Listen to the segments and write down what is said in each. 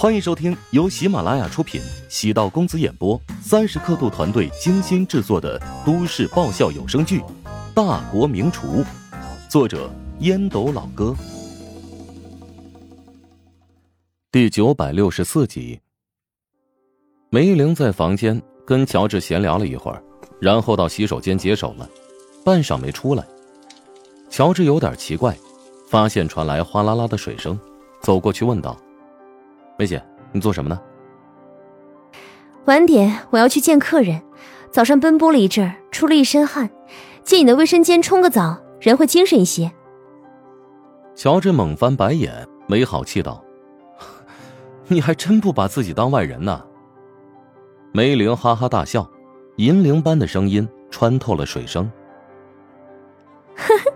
欢迎收听由喜马拉雅出品、喜道公子演播、三十刻度团队精心制作的都市爆笑有声剧《大国名厨》，作者烟斗老哥，第九百六十四集。梅玲在房间跟乔治闲聊了一会儿，然后到洗手间解手了，半晌没出来。乔治有点奇怪，发现传来哗啦啦的水声，走过去问道。梅姐，你做什么呢？晚点我要去见客人，早上奔波了一阵儿，出了一身汗，借你的卫生间冲个澡，人会精神一些。乔治猛翻白眼，没好气道：“ 你还真不把自己当外人呢。”梅玲哈哈大笑，银铃般的声音穿透了水声：“呵呵，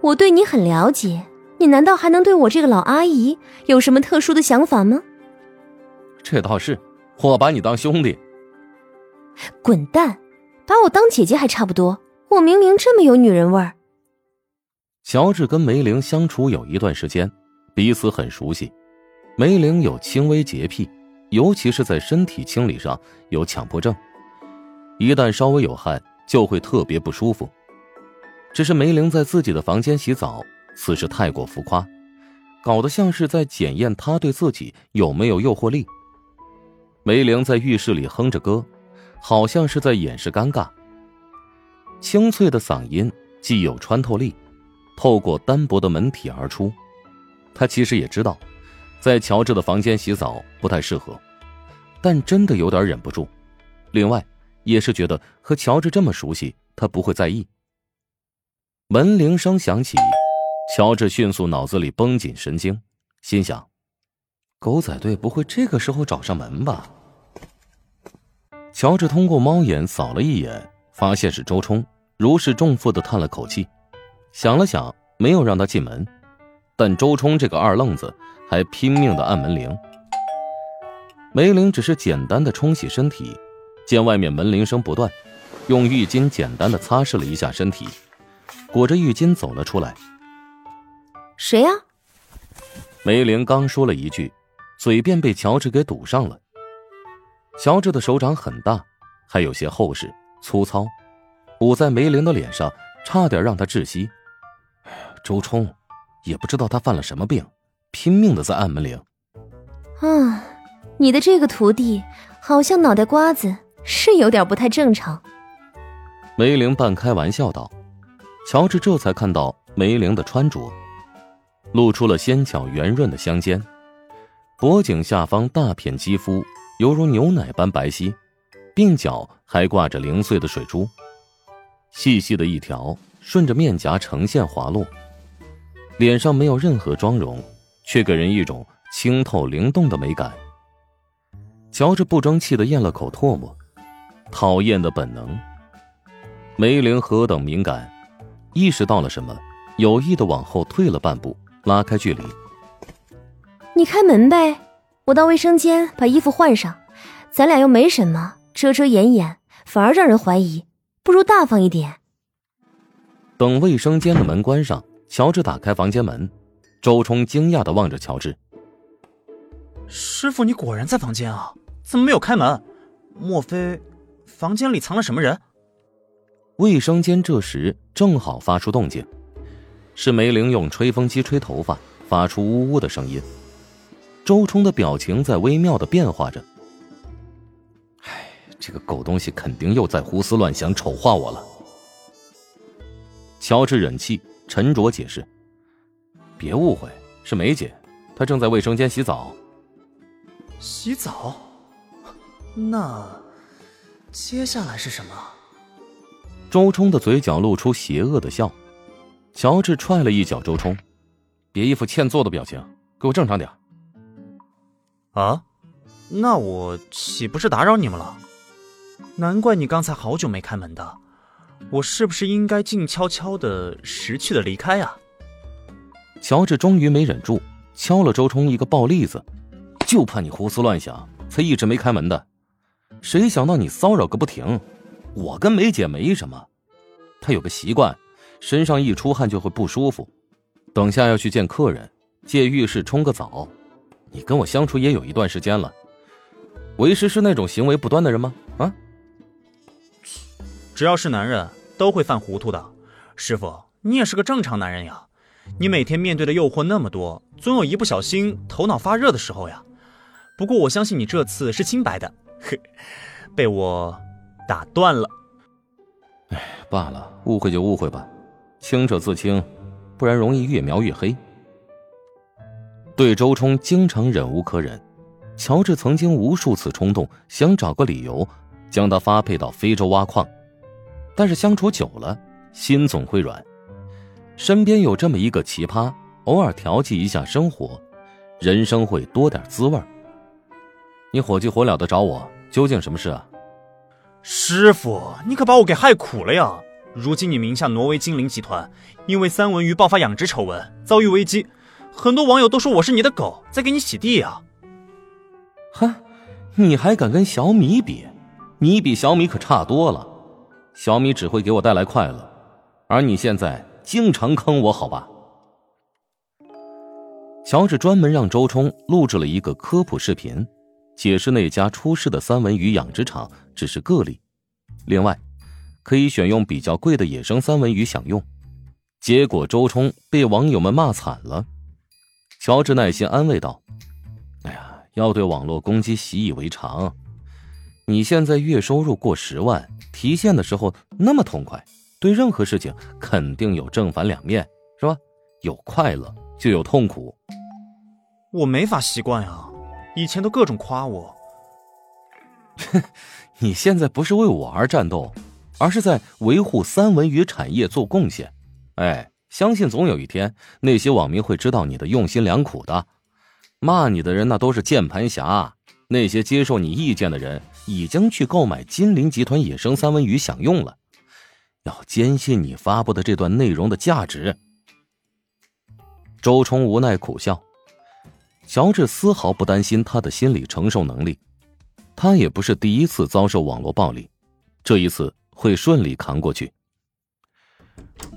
我对你很了解，你难道还能对我这个老阿姨有什么特殊的想法吗？”这倒是，我把你当兄弟。滚蛋，把我当姐姐还差不多。我明明这么有女人味儿。乔治跟梅玲相处有一段时间，彼此很熟悉。梅玲有轻微洁癖，尤其是在身体清理上有强迫症，一旦稍微有汗就会特别不舒服。只是梅玲在自己的房间洗澡，此事太过浮夸，搞得像是在检验她对自己有没有诱惑力。梅玲在浴室里哼着歌，好像是在掩饰尴尬。清脆的嗓音既有穿透力，透过单薄的门体而出。他其实也知道，在乔治的房间洗澡不太适合，但真的有点忍不住。另外，也是觉得和乔治这么熟悉，他不会在意。门铃声响起，乔治迅速脑子里绷紧神经，心想。狗仔队不会这个时候找上门吧？乔治通过猫眼扫了一眼，发现是周冲，如释重负的叹了口气，想了想，没有让他进门。但周冲这个二愣子还拼命的按门铃。梅玲只是简单的冲洗身体，见外面门铃声不断，用浴巾简单的擦拭了一下身体，裹着浴巾走了出来。谁呀？梅玲刚说了一句。嘴便被乔治给堵上了。乔治的手掌很大，还有些厚实粗糙，捂在梅玲的脸上，差点让她窒息。周冲，也不知道他犯了什么病，拼命的在按门铃。啊，你的这个徒弟好像脑袋瓜子是有点不太正常。梅玲半开玩笑道。乔治这才看到梅玲的穿着，露出了纤巧圆润的香肩。脖颈下方大片肌肤犹如牛奶般白皙，鬓角还挂着零碎的水珠，细细的一条顺着面颊呈现滑落。脸上没有任何妆容，却给人一种清透灵动的美感。乔治不争气的咽了口唾沫，讨厌的本能。梅玲何等敏感，意识到了什么，有意的往后退了半步，拉开距离。你开门呗，我到卫生间把衣服换上。咱俩又没什么，遮遮掩掩反而让人怀疑，不如大方一点。等卫生间的门关上，乔治打开房间门，周冲惊讶的望着乔治：“师傅，你果然在房间啊？怎么没有开门？莫非房间里藏了什么人？”卫生间这时正好发出动静，是梅玲用吹风机吹头发，发出呜呜的声音。周冲的表情在微妙的变化着。唉，这个狗东西肯定又在胡思乱想，丑化我了。乔治忍气，沉着解释：“别误会，是梅姐，她正在卫生间洗澡。”洗澡？那接下来是什么？周冲的嘴角露出邪恶的笑。乔治踹了一脚周冲：“别一副欠揍的表情，给我正常点。”啊，那我岂不是打扰你们了？难怪你刚才好久没开门的，我是不是应该静悄悄的识趣的离开呀？乔治终于没忍住，敲了周冲一个暴栗子，就怕你胡思乱想，才一直没开门的。谁想到你骚扰个不停？我跟梅姐没什么，她有个习惯，身上一出汗就会不舒服，等下要去见客人，借浴室冲个澡。你跟我相处也有一段时间了，为师是那种行为不端的人吗？啊？只要是男人，都会犯糊涂的。师傅，你也是个正常男人呀。你每天面对的诱惑那么多，总有一不小心头脑发热的时候呀。不过我相信你这次是清白的，呵，被我打断了。哎，罢了，误会就误会吧，清者自清，不然容易越描越黑。对周冲经常忍无可忍，乔治曾经无数次冲动想找个理由将他发配到非洲挖矿，但是相处久了，心总会软。身边有这么一个奇葩，偶尔调剂一下生活，人生会多点滋味你火急火燎的找我，究竟什么事啊？师傅，你可把我给害苦了呀！如今你名下挪威精灵集团因为三文鱼爆发养殖丑闻，遭遇危机，很多网友都说我是你的狗，在给你洗地呀！哼，你还敢跟小米比？你比小米可差多了，小米只会给我带来快乐，而你现在。经常坑我，好吧？乔治专门让周冲录制了一个科普视频，解释那家出事的三文鱼养殖场只是个例。另外，可以选用比较贵的野生三文鱼享用。结果周冲被网友们骂惨了。乔治耐心安慰道：“哎呀，要对网络攻击习以为常。你现在月收入过十万，提现的时候那么痛快。”对任何事情肯定有正反两面，是吧？有快乐就有痛苦。我没法习惯呀，以前都各种夸我。你现在不是为我而战斗，而是在维护三文鱼产业做贡献。哎，相信总有一天那些网民会知道你的用心良苦的。骂你的人那都是键盘侠，那些接受你意见的人已经去购买金陵集团野生三文鱼享用了。要坚信你发布的这段内容的价值。周冲无奈苦笑，乔治丝毫不担心他的心理承受能力，他也不是第一次遭受网络暴力，这一次会顺利扛过去。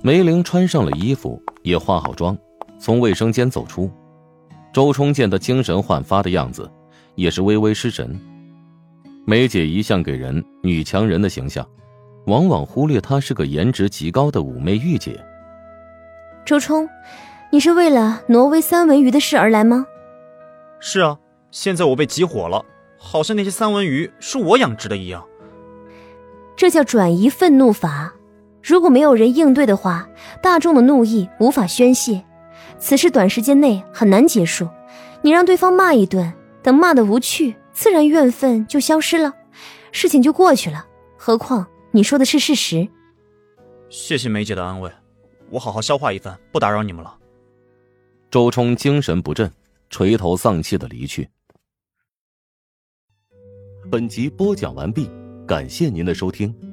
梅玲穿上了衣服，也化好妆，从卫生间走出。周冲见她精神焕发的样子，也是微微失神。梅姐一向给人女强人的形象。往往忽略她是个颜值极高的妩媚御姐。周冲，你是为了挪威三文鱼的事而来吗？是啊，现在我被急火了，好像那些三文鱼是我养殖的一样。这叫转移愤怒法。如果没有人应对的话，大众的怒意无法宣泄，此事短时间内很难结束。你让对方骂一顿，等骂的无趣，自然怨愤就消失了，事情就过去了。何况。你说的是事实。谢谢梅姐的安慰，我好好消化一番，不打扰你们了。周冲精神不振，垂头丧气的离去。本集播讲完毕，感谢您的收听。